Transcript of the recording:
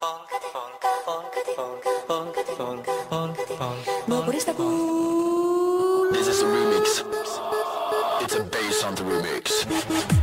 This is a remix. It's a bass on the remix.